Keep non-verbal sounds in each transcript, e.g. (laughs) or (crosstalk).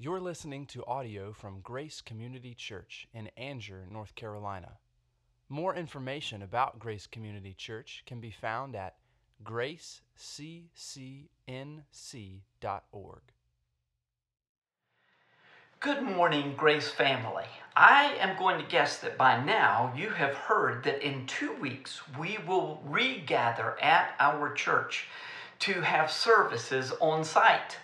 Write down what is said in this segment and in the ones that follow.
You're listening to audio from Grace Community Church in Angier, North Carolina. More information about Grace Community Church can be found at graceccnc.org. Good morning, Grace family. I am going to guess that by now you have heard that in two weeks we will regather at our church to have services on site.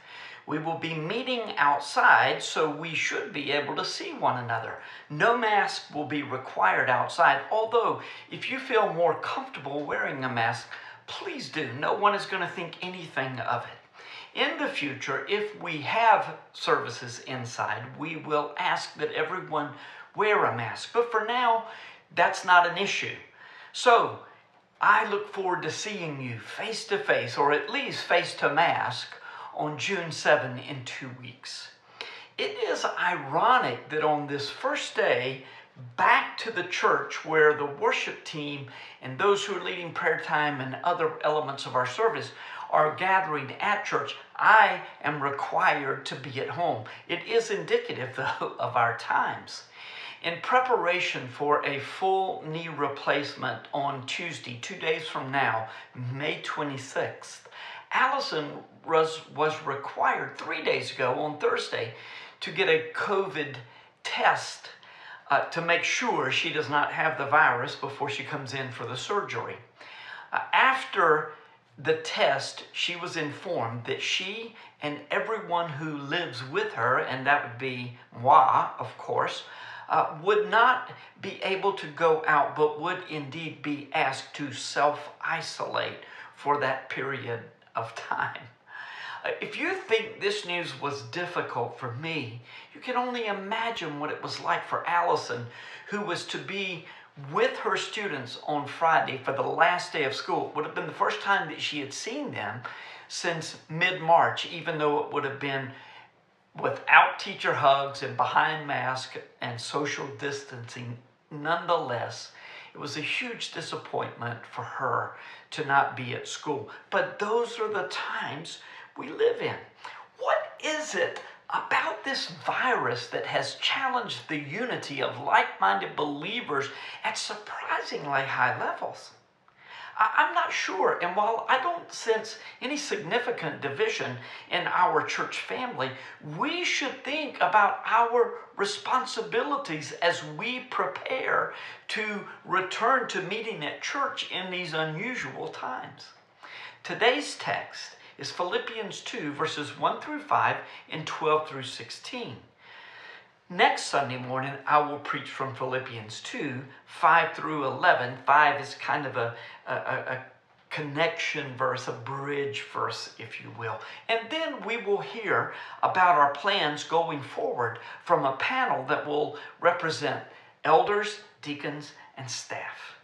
We will be meeting outside, so we should be able to see one another. No mask will be required outside, although, if you feel more comfortable wearing a mask, please do. No one is going to think anything of it. In the future, if we have services inside, we will ask that everyone wear a mask. But for now, that's not an issue. So, I look forward to seeing you face to face, or at least face to mask, on June 7 in two weeks. It is ironic that on this first day, back to the church where the worship team and those who are leading prayer time and other elements of our service are gathering at church, I am required to be at home. It is indicative, though, (laughs) of our times. In preparation for a full knee replacement on Tuesday, two days from now, May 26th, Allison was, was required three days ago on Thursday to get a COVID test uh, to make sure she does not have the virus before she comes in for the surgery. Uh, after the test, she was informed that she and everyone who lives with her, and that would be moi, of course, uh, would not be able to go out, but would indeed be asked to self isolate for that period of time. Uh, if you think this news was difficult for me, you can only imagine what it was like for Allison, who was to be with her students on Friday for the last day of school. It would have been the first time that she had seen them since mid March, even though it would have been without teacher hugs and behind mask and social distancing. Nonetheless, it was a huge disappointment for her to not be at school. But those are the times we live in. What is it about this virus that has challenged the unity of like minded believers at surprisingly high levels? I'm not sure. And while I don't sense any significant division in our church family, we should think about our responsibilities as we prepare to return to meeting at church in these unusual times. Today's text is Philippians 2, verses 1 through 5 and 12 through 16. Next Sunday morning, I will preach from Philippians 2, 5 through 11. 5 is kind of a, a, a connection verse, a bridge verse, if you will. And then we will hear about our plans going forward from a panel that will represent elders, deacons, and staff.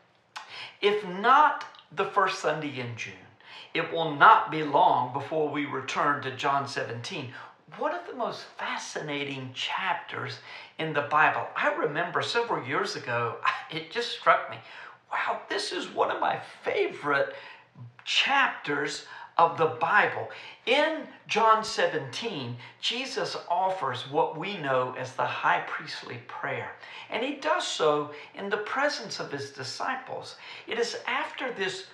If not the first Sunday in June, it will not be long before we return to John 17 one of the most fascinating chapters in the Bible. I remember several years ago, (laughs) it just struck me wow, this is one of my favorite chapters of the Bible. In John 17, Jesus offers what we know as the high priestly prayer, and he does so in the presence of his disciples. It is after this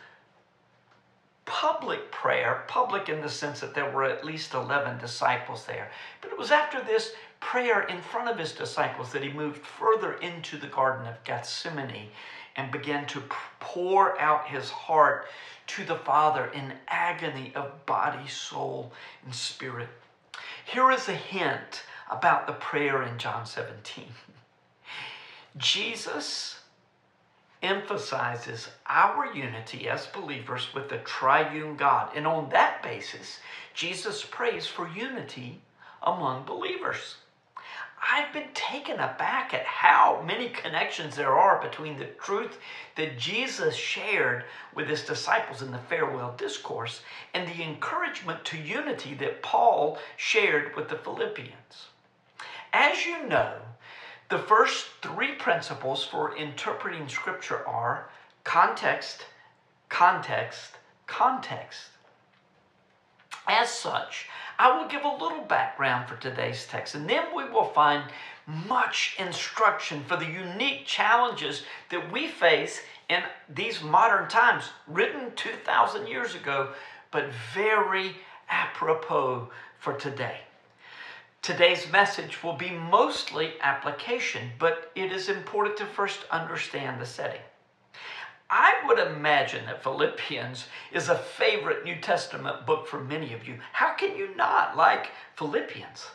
public prayer, public in the sense that there were at least 11 disciples there. But it was after this prayer in front of his disciples that he moved further into the Garden of Gethsemane and began to pour out his heart to the Father in agony of body, soul, and spirit. Here is a hint about the prayer in John 17. (laughs) Jesus emphasizes our unity as believers with the triune God. And on that basis, Jesus prays for unity among believers. I've been taken aback at how many connections there are between the truth that Jesus shared with his disciples in the farewell discourse and the encouragement to unity that Paul shared with the Philippians. As you know, the first three principles for interpreting Scripture are context, context, context. As such, I will give a little background for today's text, and then we will find much instruction for the unique challenges that we face in these modern times, written 2,000 years ago, but very apropos for today. Today's message will be mostly application, but it is important to first understand the setting. I would imagine that Philippians is a favorite New Testament book for many of you. How can you not like Philippians?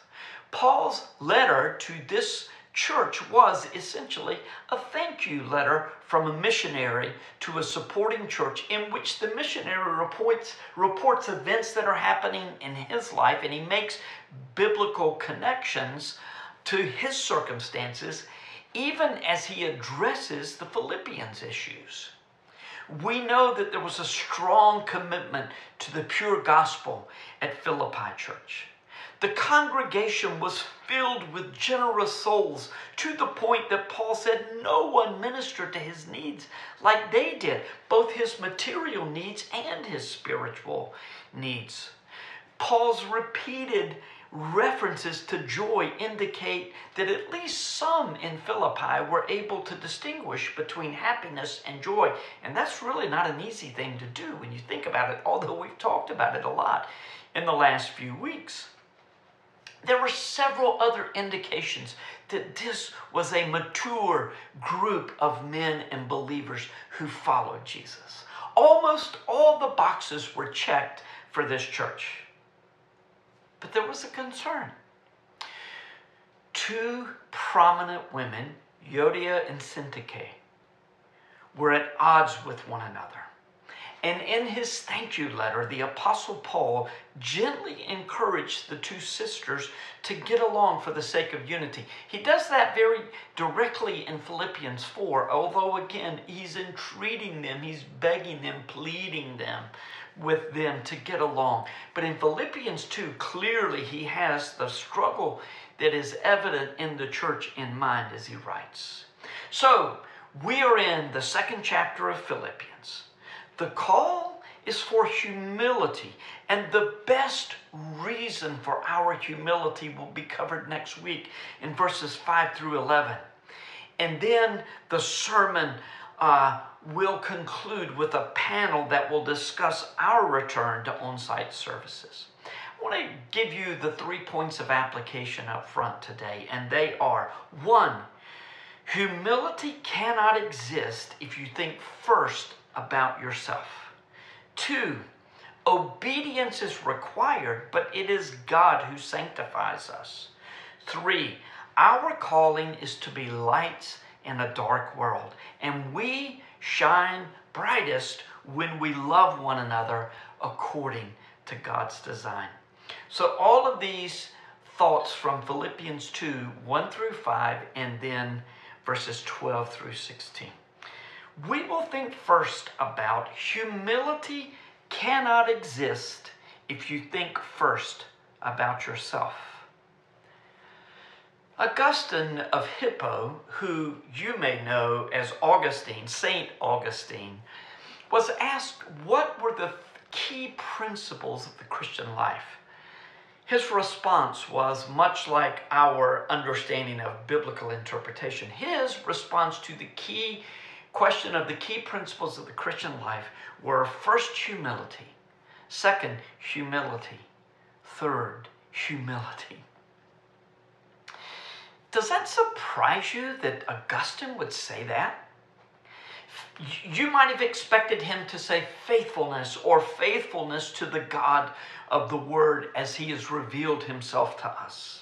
Paul's letter to this church was essentially a thank you letter from a missionary to a supporting church in which the missionary reports, reports events that are happening in his life and he makes biblical connections to his circumstances even as he addresses the Philippians issues. We know that there was a strong commitment to the pure gospel at Philippi church. The congregation was filled with generous souls to the point that Paul said no one ministered to his needs like they did, both his material needs and his spiritual needs. Paul's repeated references to joy indicate that at least some in Philippi were able to distinguish between happiness and joy. And that's really not an easy thing to do when you think about it, although we've talked about it a lot in the last few weeks. There were several other indications that this was a mature group of men and believers who followed Jesus. Almost all the boxes were checked for this church. But there was a concern. Two prominent women, Euodia and Syntyche, were at odds with one another. And in his thank you letter, the Apostle Paul gently encouraged the two sisters to get along for the sake of unity. He does that very directly in Philippians 4, although again, he's entreating them, he's begging them, pleading them with them to get along. But in Philippians 2, clearly he has the struggle that is evident in the church in mind as he writes. So, we are in the second chapter of Philippians. The call is for humility, and the best reason for our humility will be covered next week in verses 5 through 11. And then the sermon uh, will conclude with a panel that will discuss our return to on site services. I want to give you the three points of application up front today, and they are one, humility cannot exist if you think first about yourself. Two, obedience is required, but it is God who sanctifies us. Three, our calling is to be lights in a dark world, and we shine brightest when we love one another according to God's design. So, all of these thoughts from Philippians 2 1 through 5, and then verses 12 through 16. We will think first about humility cannot exist if you think first about yourself. Augustine of Hippo, who you may know as Augustine, Saint Augustine, was asked what were the key principles of the Christian life. His response was much like our understanding of biblical interpretation. His response to the key question of the key principles of the Christian life were first, humility, second, humility, third, humility. Does that surprise you that Augustine would say that? You might have expected him to say faithfulness or faithfulness to the God of the Word as he has revealed himself to us.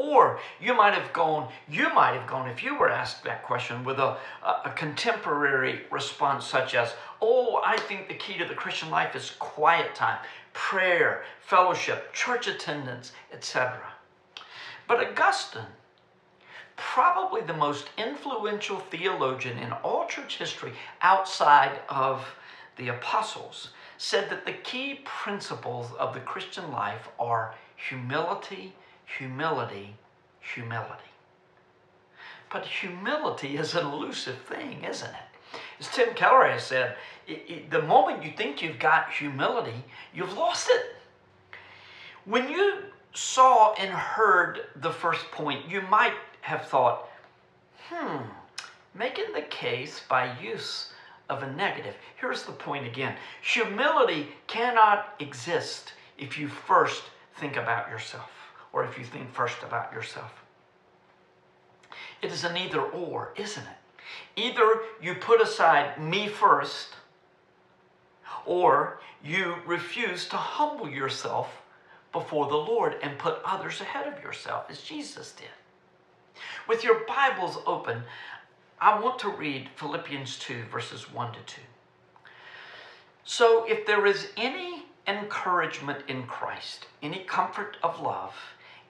Or you might have gone, you might have gone, if you were asked that question, with a, a, contemporary response such as, Oh, I think the key to the Christian life is quiet time, prayer, fellowship, church attendance, etc. But Augustine probably the most influential theologian in all church history outside of the apostles, said that the key principles of the Christian life are humility, humility, humility. But humility is an elusive thing, isn't it? As Tim Keller has said, it, it, the moment you think you've got humility, you've lost it. When you saw and heard the first point, you might have thought, hmm, making the case by use of a negative. Here's the point again humility cannot exist if you first think about yourself, or if you think first about yourself. It is an either or, isn't it? Either you put aside me first, or you refuse to humble yourself before the Lord and put others ahead of yourself, as Jesus did. With your Bibles open, I want to read Philippians 2, verses 1 to 2. So, if there is any encouragement in Christ, any comfort of love,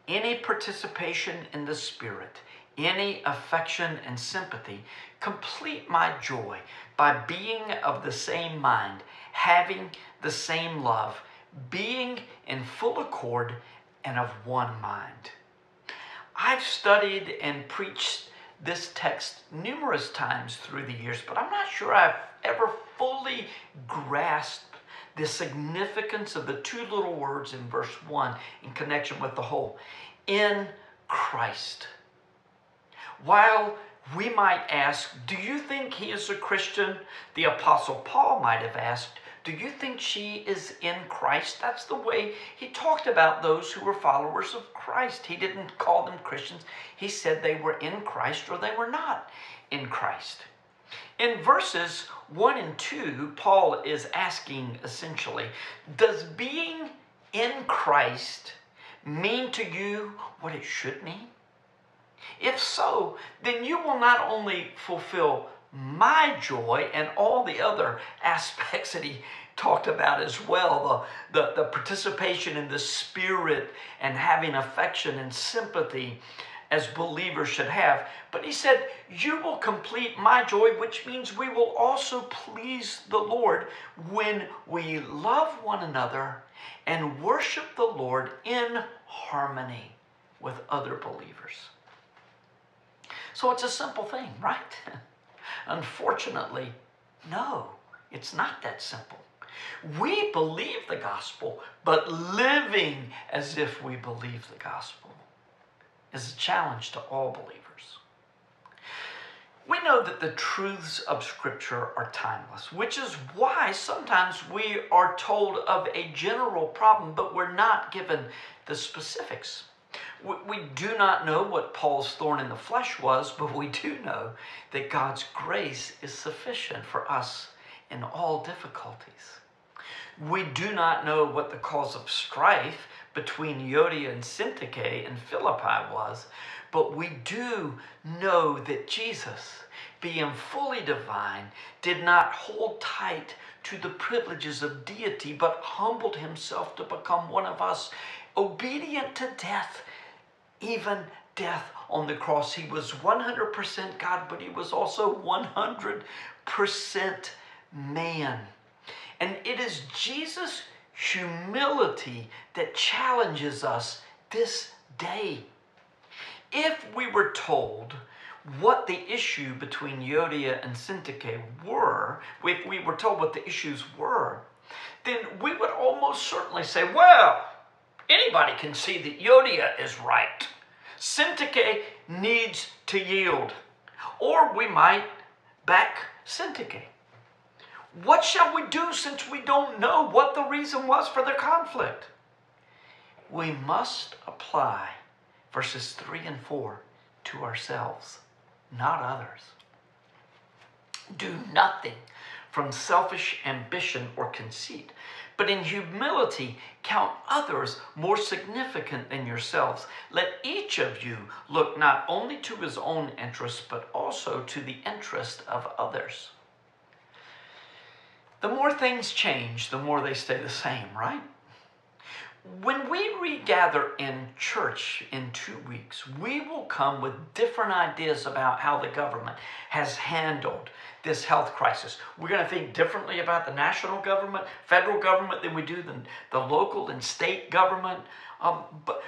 any participation in the Spirit, any affection and sympathy, complete my joy by being of the same mind, having the same love, being in full accord and of one mind. I've studied and preached this text numerous times through the years, but I'm not sure I've ever fully grasped the significance of the two little words in verse 1 in connection with the whole. In Christ. While we might ask, Do you think he is a Christian? The Apostle Paul might have asked, Do you think she is in Christ? That's the way he talked about those who were followers of Christ. He didn't call them Christians, he said they were in Christ or they were not in Christ. In verses 1 and 2, Paul is asking essentially, Does being in Christ mean to you what it should mean? If so, then you will not only fulfill my joy and all the other aspects that he talked about as well the, the, the participation in the spirit and having affection and sympathy as believers should have. But he said, You will complete my joy, which means we will also please the Lord when we love one another and worship the Lord in harmony with other believers. So it's a simple thing, right? (laughs) Unfortunately, no, it's not that simple. We believe the gospel, but living as if we believe the gospel is a challenge to all believers. We know that the truths of Scripture are timeless, which is why sometimes we are told of a general problem, but we're not given the specifics. We do not know what Paul's thorn in the flesh was, but we do know that God's grace is sufficient for us in all difficulties. We do not know what the cause of strife between Euodia and Syntyche in Philippi was, but we do know that Jesus, being fully divine, did not hold tight to the privileges of deity, but humbled himself to become one of us, obedient to death, even death on the cross. He was 100% God, but he was also 100% man. And it is Jesus' humility that challenges us this day. If we were told what the issue between Euodia and Syntyche were, if we were told what the issues were, then we would almost certainly say, well, anybody can see that Euodia is right. Syntyche needs to yield. Or we might back Syntyche. What shall we do since we don't know what the reason was for the conflict? We must apply verses 3 and 4 to ourselves, not others. Do nothing from selfish ambition or conceit, but in humility count others more significant than yourselves. Let each of you look not only to his own interest, but also to the interest of others. The more things change, the more they stay the same, right? When we regather in church in two weeks, we will come with different ideas about how the government has handled this health crisis. We're going to think differently about the national government, federal government than we do the, the local and state government. Um, but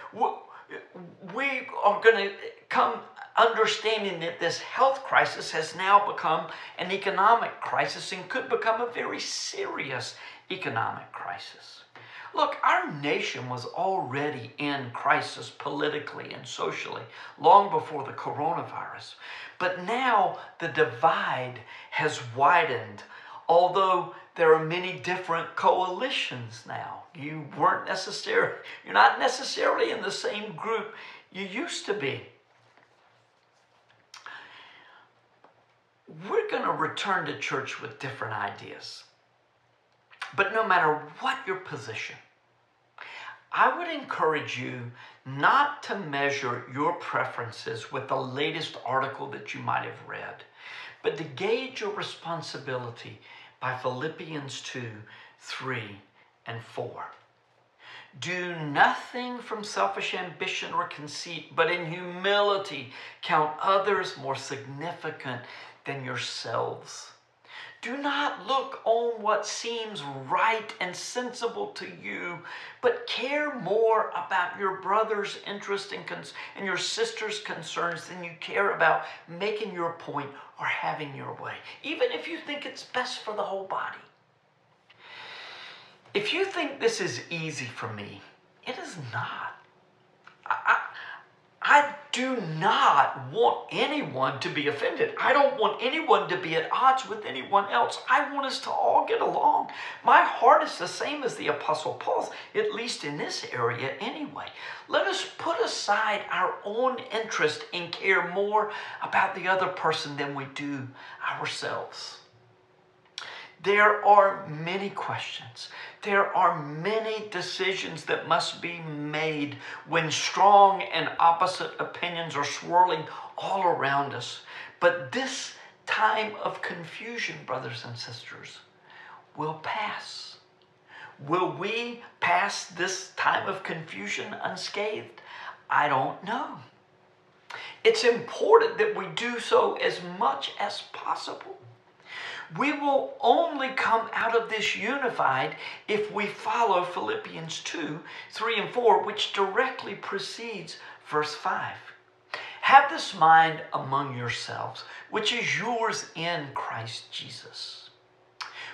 we are going to come understanding that this health crisis has now become an economic crisis and could become a very serious economic crisis. Look, our nation was already in crisis politically and socially long before the coronavirus. But now the divide has widened, although there are many different coalitions now. You weren't necessarily, you're not necessarily in the same group you used to be. We're going to return to church with different ideas. But no matter what your position, I would encourage you not to measure your preferences with the latest article that you might have read, but to gauge your responsibility by Philippians 2 3 and 4. Do nothing from selfish ambition or conceit, but in humility count others more significant than yourselves. Do not look on what seems right and sensible to you, but care more about your brother's interest and, and your sister's concerns than you care about making your point or having your way, even if you think it's best for the whole body. If you think this is easy for me, it is not. I, I, I do not want anyone to be offended. I don't want anyone to be at odds with anyone else. I want us to all get along. My heart is the same as the Apostle Paul's, at least in this area anyway. Let us put aside our own interest and care more about the other person than we do ourselves. There are many questions. There are many decisions that must be made when strong and opposite opinions are swirling all around us. But this time of confusion, brothers and sisters, will pass. Will we pass this time of confusion unscathed? I don't know. It's important that we do so as much as possible. We will only come out of this unified if we follow Philippians 2 3 and 4, which directly precedes verse 5. Have this mind among yourselves, which is yours in Christ Jesus.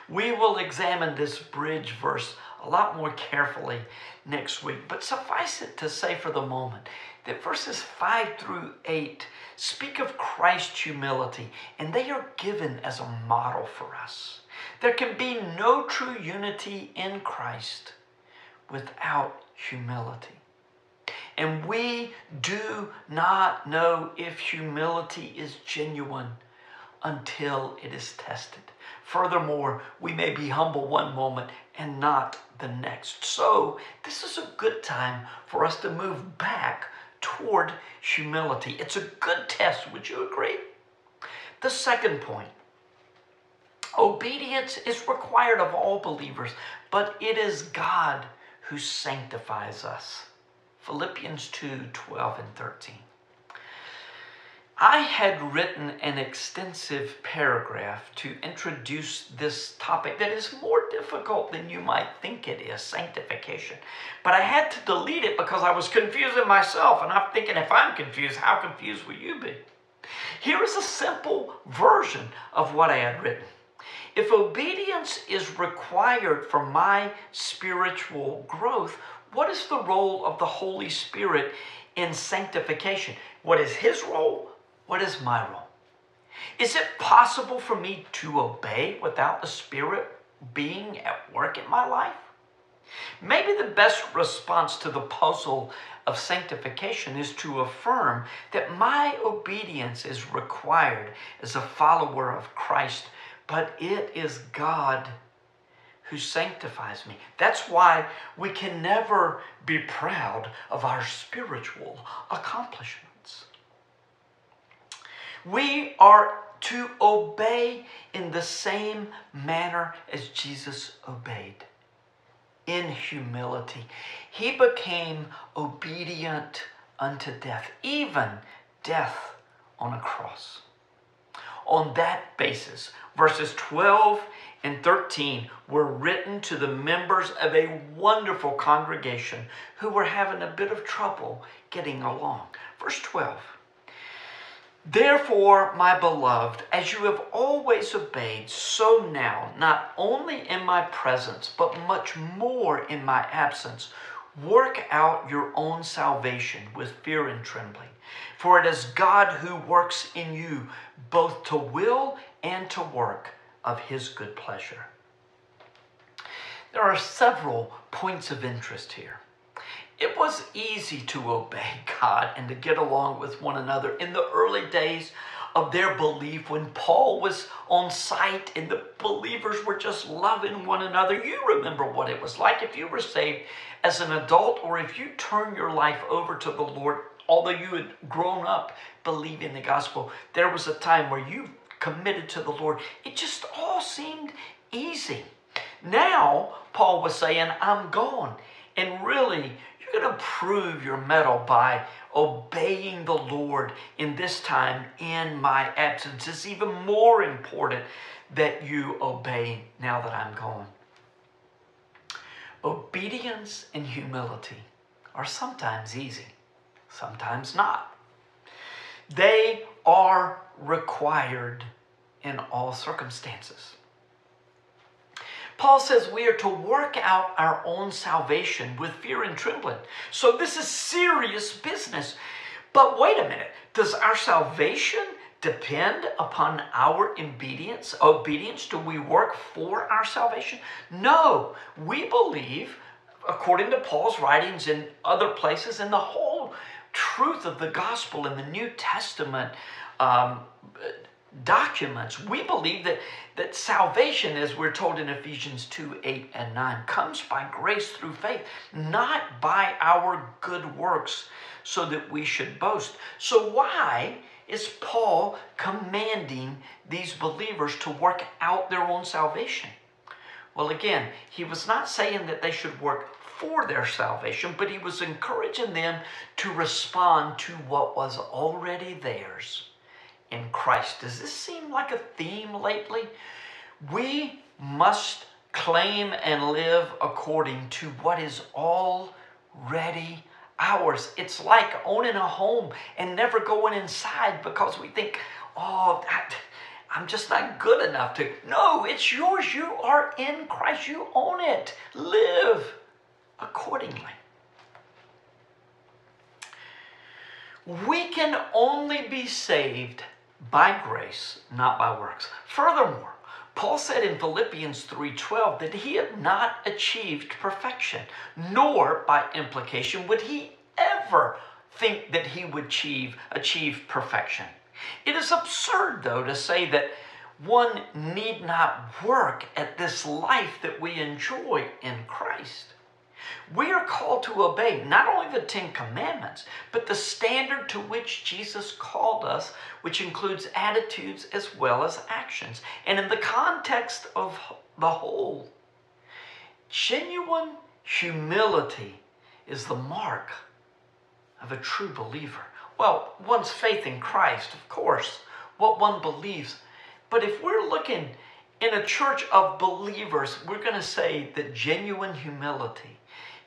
We will examine this bridge verse a lot more carefully next week, but suffice it to say for the moment that verses 5 through 8 speak of Christ's humility, and they are given as a model for us. There can be no true unity in Christ without humility. And we do not know if humility is genuine until it is tested. Furthermore, we may be humble one moment and not the next. So, this is a good time for us to move back toward humility. It's a good test, would you agree? The second point obedience is required of all believers, but it is God who sanctifies us. Philippians 2 12 and 13. I had written an extensive paragraph to introduce this topic that is more difficult than you might think it is sanctification. But I had to delete it because I was confusing myself, and I'm thinking if I'm confused, how confused will you be? Here is a simple version of what I had written. If obedience is required for my spiritual growth, what is the role of the Holy Spirit in sanctification? What is His role? What is my role? Is it possible for me to obey without the Spirit being at work in my life? Maybe the best response to the puzzle of sanctification is to affirm that my obedience is required as a follower of Christ, but it is God who sanctifies me. That's why we can never be proud of our spiritual accomplishments. We are to obey in the same manner as Jesus obeyed in humility. He became obedient unto death, even death on a cross. On that basis, verses 12 and 13 were written to the members of a wonderful congregation who were having a bit of trouble getting along. Verse 12 Therefore, my beloved, as you have always obeyed, so now, not only in my presence, but much more in my absence, work out your own salvation with fear and trembling. For it is God who works in you both to will and to work of his good pleasure. There are several points of interest here. It was easy to obey God and to get along with one another in the early days of their belief when Paul was on site and the believers were just loving one another. You remember what it was like if you were saved as an adult or if you turned your life over to the Lord, although you had grown up believing the gospel. There was a time where you committed to the Lord. It just all seemed easy. Now, Paul was saying, I'm gone. And really, you're going to prove your mettle by obeying the Lord in this time in my absence. It's even more important that you obey now that I'm gone. Obedience and humility are sometimes easy, sometimes not. They are required in all circumstances. Paul says we are to work out our own salvation with fear and trembling. So this is serious business. But wait a minute, does our salvation depend upon our obedience? Obedience? Do we work for our salvation? No, we believe, according to Paul's writings in other places, in the whole truth of the gospel in the New Testament um, documents. We believe that, that salvation, as we're told in Ephesians 2 8 and 9, comes by grace through faith, not by our good works, so that we should boast. So, why is Paul commanding these believers to work out their own salvation? Well, again, he was not saying that they should work for their salvation, but he was encouraging them to respond to what was already theirs in Christ. Does this seem like a theme lately? We must claim and live according to what is already ours. It's like owning a home and never going inside because we think, oh, I'm just not good enough to. No, it's yours. You are in Christ. You own it. Live accordingly. We can only be saved by grace, not by works. Furthermore, Paul said in Philippians 3:12 that he had not achieved perfection, nor by implication would he ever think that he would achieve, achieve perfection. It is absurd, though, to say that one need not work at this life that we enjoy in Christ. We are called to obey not only the Ten Commandments, but the standard to which Jesus called us, which includes attitudes as well as actions. And in the context of the whole, genuine humility is the mark of a true believer. Well, one's faith in Christ, of course, what one believes. But if we're looking in a church of believers, we're going to say that genuine humility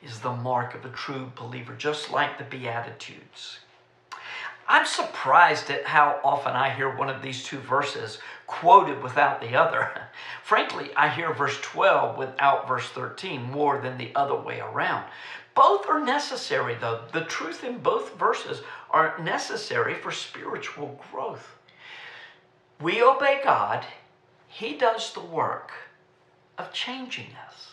is the mark of a true believer, just like the Beatitudes. I'm surprised at how often I hear one of these two verses quoted without the other. (laughs) Frankly, I hear verse 12 without verse 13 more than the other way around. Both are necessary, though. The truth in both verses are necessary for spiritual growth. We obey God, He does the work of changing us.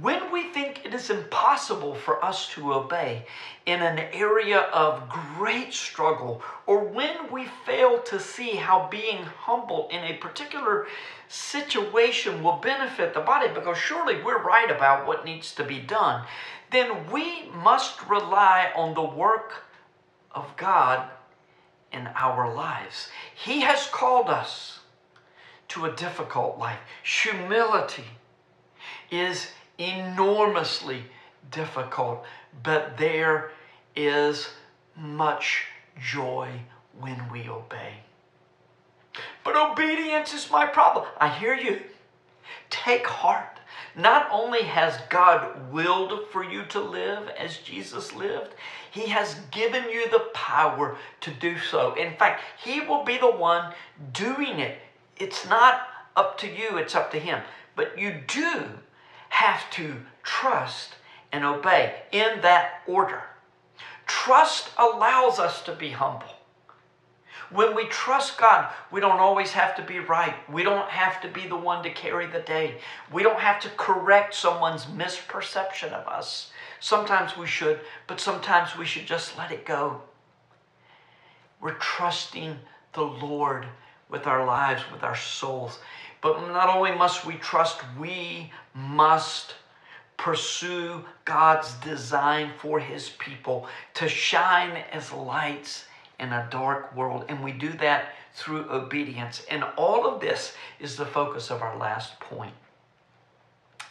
When we think it is impossible for us to obey in an area of great struggle, or when we fail to see how being humble in a particular situation will benefit the body, because surely we're right about what needs to be done, then we must rely on the work of God in our lives. He has called us to a difficult life. Humility is enormously difficult, but there is much joy when we obey. But obedience is my problem. I hear you. Take heart. Not only has God willed for you to live as Jesus lived, He has given you the power to do so. In fact, He will be the one doing it. It's not up to you, it's up to Him. But you do have to trust and obey in that order. Trust allows us to be humble. When we trust God, we don't always have to be right. We don't have to be the one to carry the day. We don't have to correct someone's misperception of us. Sometimes we should, but sometimes we should just let it go. We're trusting the Lord with our lives, with our souls. But not only must we trust, we must pursue God's design for His people to shine as lights in a dark world. And we do that through obedience. And all of this is the focus of our last point.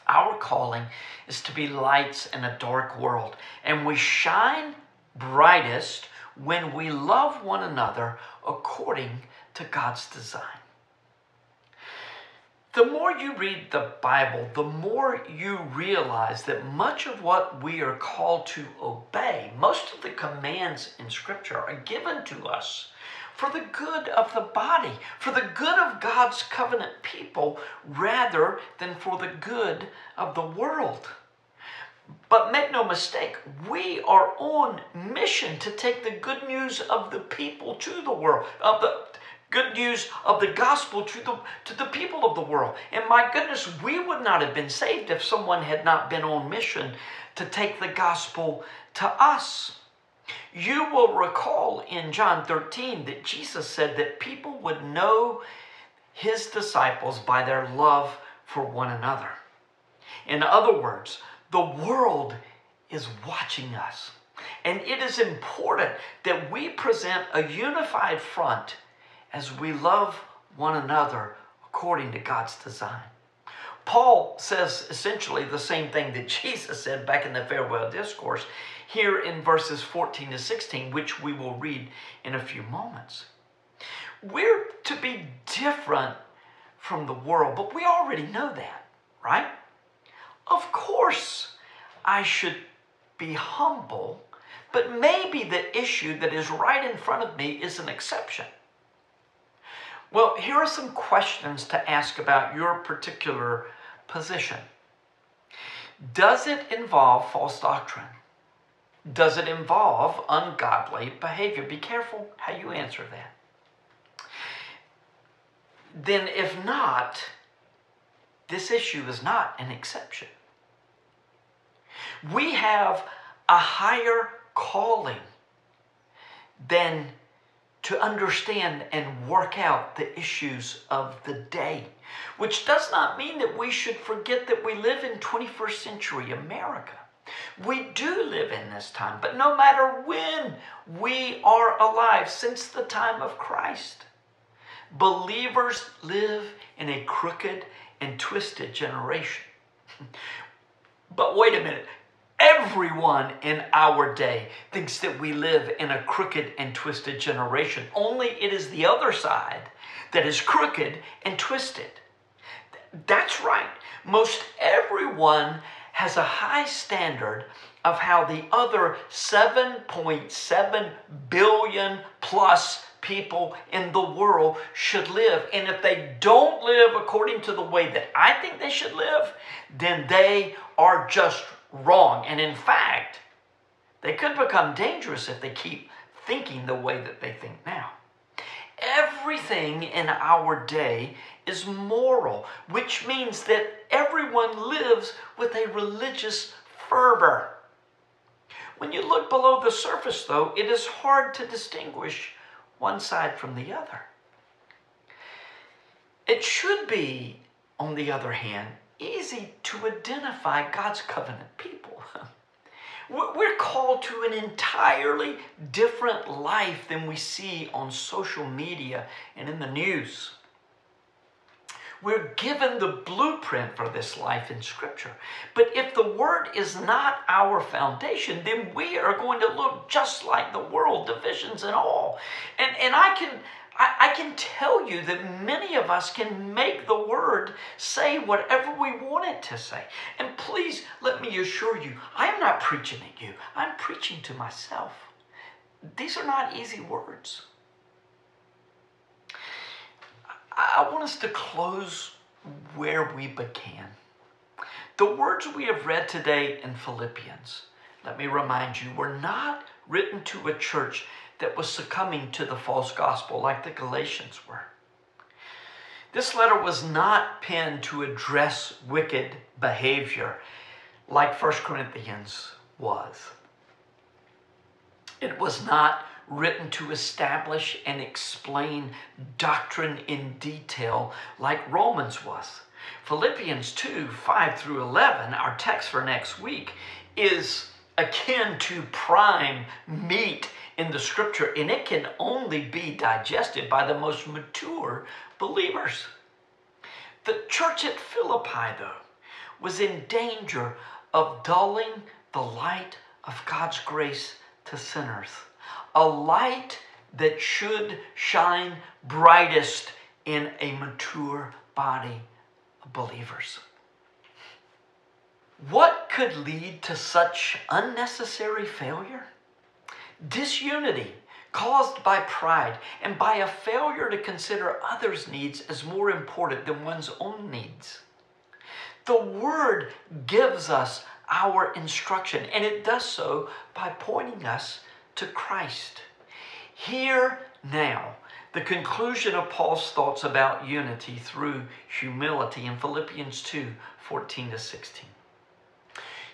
Our calling is to be lights in a dark world. And we shine brightest when we love one another according to God's design. The more you read the Bible, the more you realize that much of what we are called to obey, most of the commands in Scripture are given to us for the good of the body, for the good of God's covenant people, rather than for the good of the world. But make no mistake, we are on mission to take the good news of the people to the world, of the good news of the gospel to the, to the people of the world. And my goodness, we would not have been saved if someone had not been on mission to take the gospel to us. You will recall in John 13 that Jesus said that people would know his disciples by their love for one another. In other words, the world is watching us. And it is important that we present a unified front as we love one another according to God's design. Paul says essentially the same thing that (laughs) Jesus said back in the farewell discourse here in verses 14 to 16, which we will read in a few moments. We're to be different from the world, but we already know that, right? Of course, I should be humble, but maybe the issue that is right in front of me is an exception. Well, here are some questions to ask about your particular position. Does it involve false doctrine? Does it involve ungodly behavior? Be careful how you answer that. Then, if not, this issue is not an exception. We have a higher calling than to understand and work out the issues of the day. Which does not mean that we should forget that we live in 21st century America. We do live in this time, but no matter when we are alive, since the time of Christ, believers live in a crooked and twisted generation. (laughs) but wait a minute, Everyone in our day thinks that we live in a crooked and twisted generation. Only it is the other side that is crooked and twisted. That's right. Most everyone has a high standard of how the other 7.7 billion plus people in the world should live. And if they don't live according to the way that I think they should live, then they are just wrong. And in fact, they could become dangerous if they keep thinking the way that they think now. Everything in our day is moral, which means that everyone lives with a religious fervor. When you look below the surface, though, it is hard to distinguish one side from the other. It should be, on the other hand, easy to identify God's covenant people. (laughs) We're called to an entirely different life than we see on social media and in the news. We're given the blueprint for this life in Scripture. But if the Word is not our foundation, then we are going to look just like the world, divisions and all. And, and I can I, I can tell you that many of us can make the word say whatever we want it to say. And please let me assure you, I am not preaching at you, I'm preaching to myself. These are not easy words. I want us to close where we began. The words we have read today in Philippians, let me remind you, were not written to a church that was succumbing to the false gospel like the Galatians were. This letter was not penned to address wicked behavior like 1 Corinthians was. It was not written to establish and explain doctrine in detail like Romans was. Philippians 2 5 through 11, our text for next week, is akin to prime meat in the scripture, and it can only be digested by the most mature believers. The church at Philippi, though, was in danger of dulling the light of God's grace to sinners. A light that should shine brightest in a mature body of believers. What could lead to such unnecessary failure? Disunity caused by pride and by a failure to consider others' needs as more important than one's own needs. The Word gives us our instruction, and it does so by pointing us to Christ. Here now, the conclusion of Paul's thoughts about unity through humility in Philippians 2 14 to 16.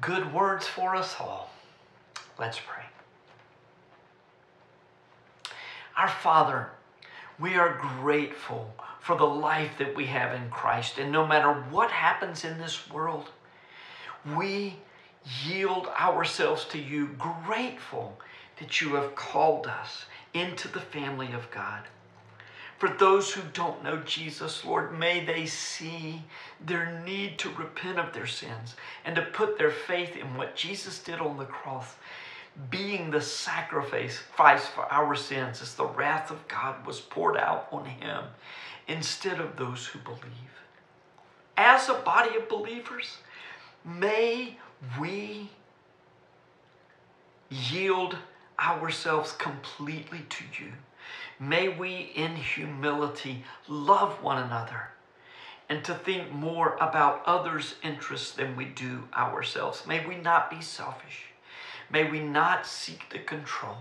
good words for us all. Let's pray. Our Father, we are grateful for the life that we have in Christ. And no matter what happens in this world, we yield ourselves to you, grateful that you have called us into the family of God. For those who don't know Jesus, Lord, may they see their need to repent of their sins and to put their faith in what Jesus did on the cross, being the sacrifice for our sins as the wrath of God was poured out on him instead of those who believe. As a body of believers, may we yield ourselves completely to you May we, in humility, love one another and to think more about others' interests than we do ourselves. May we not be selfish. May we not seek to control.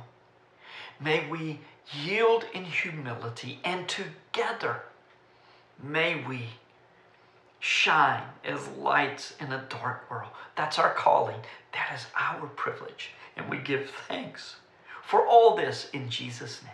May we yield in humility and together may we shine as lights in a dark world. That's our calling. That is our privilege. And we give thanks for all this in Jesus' name.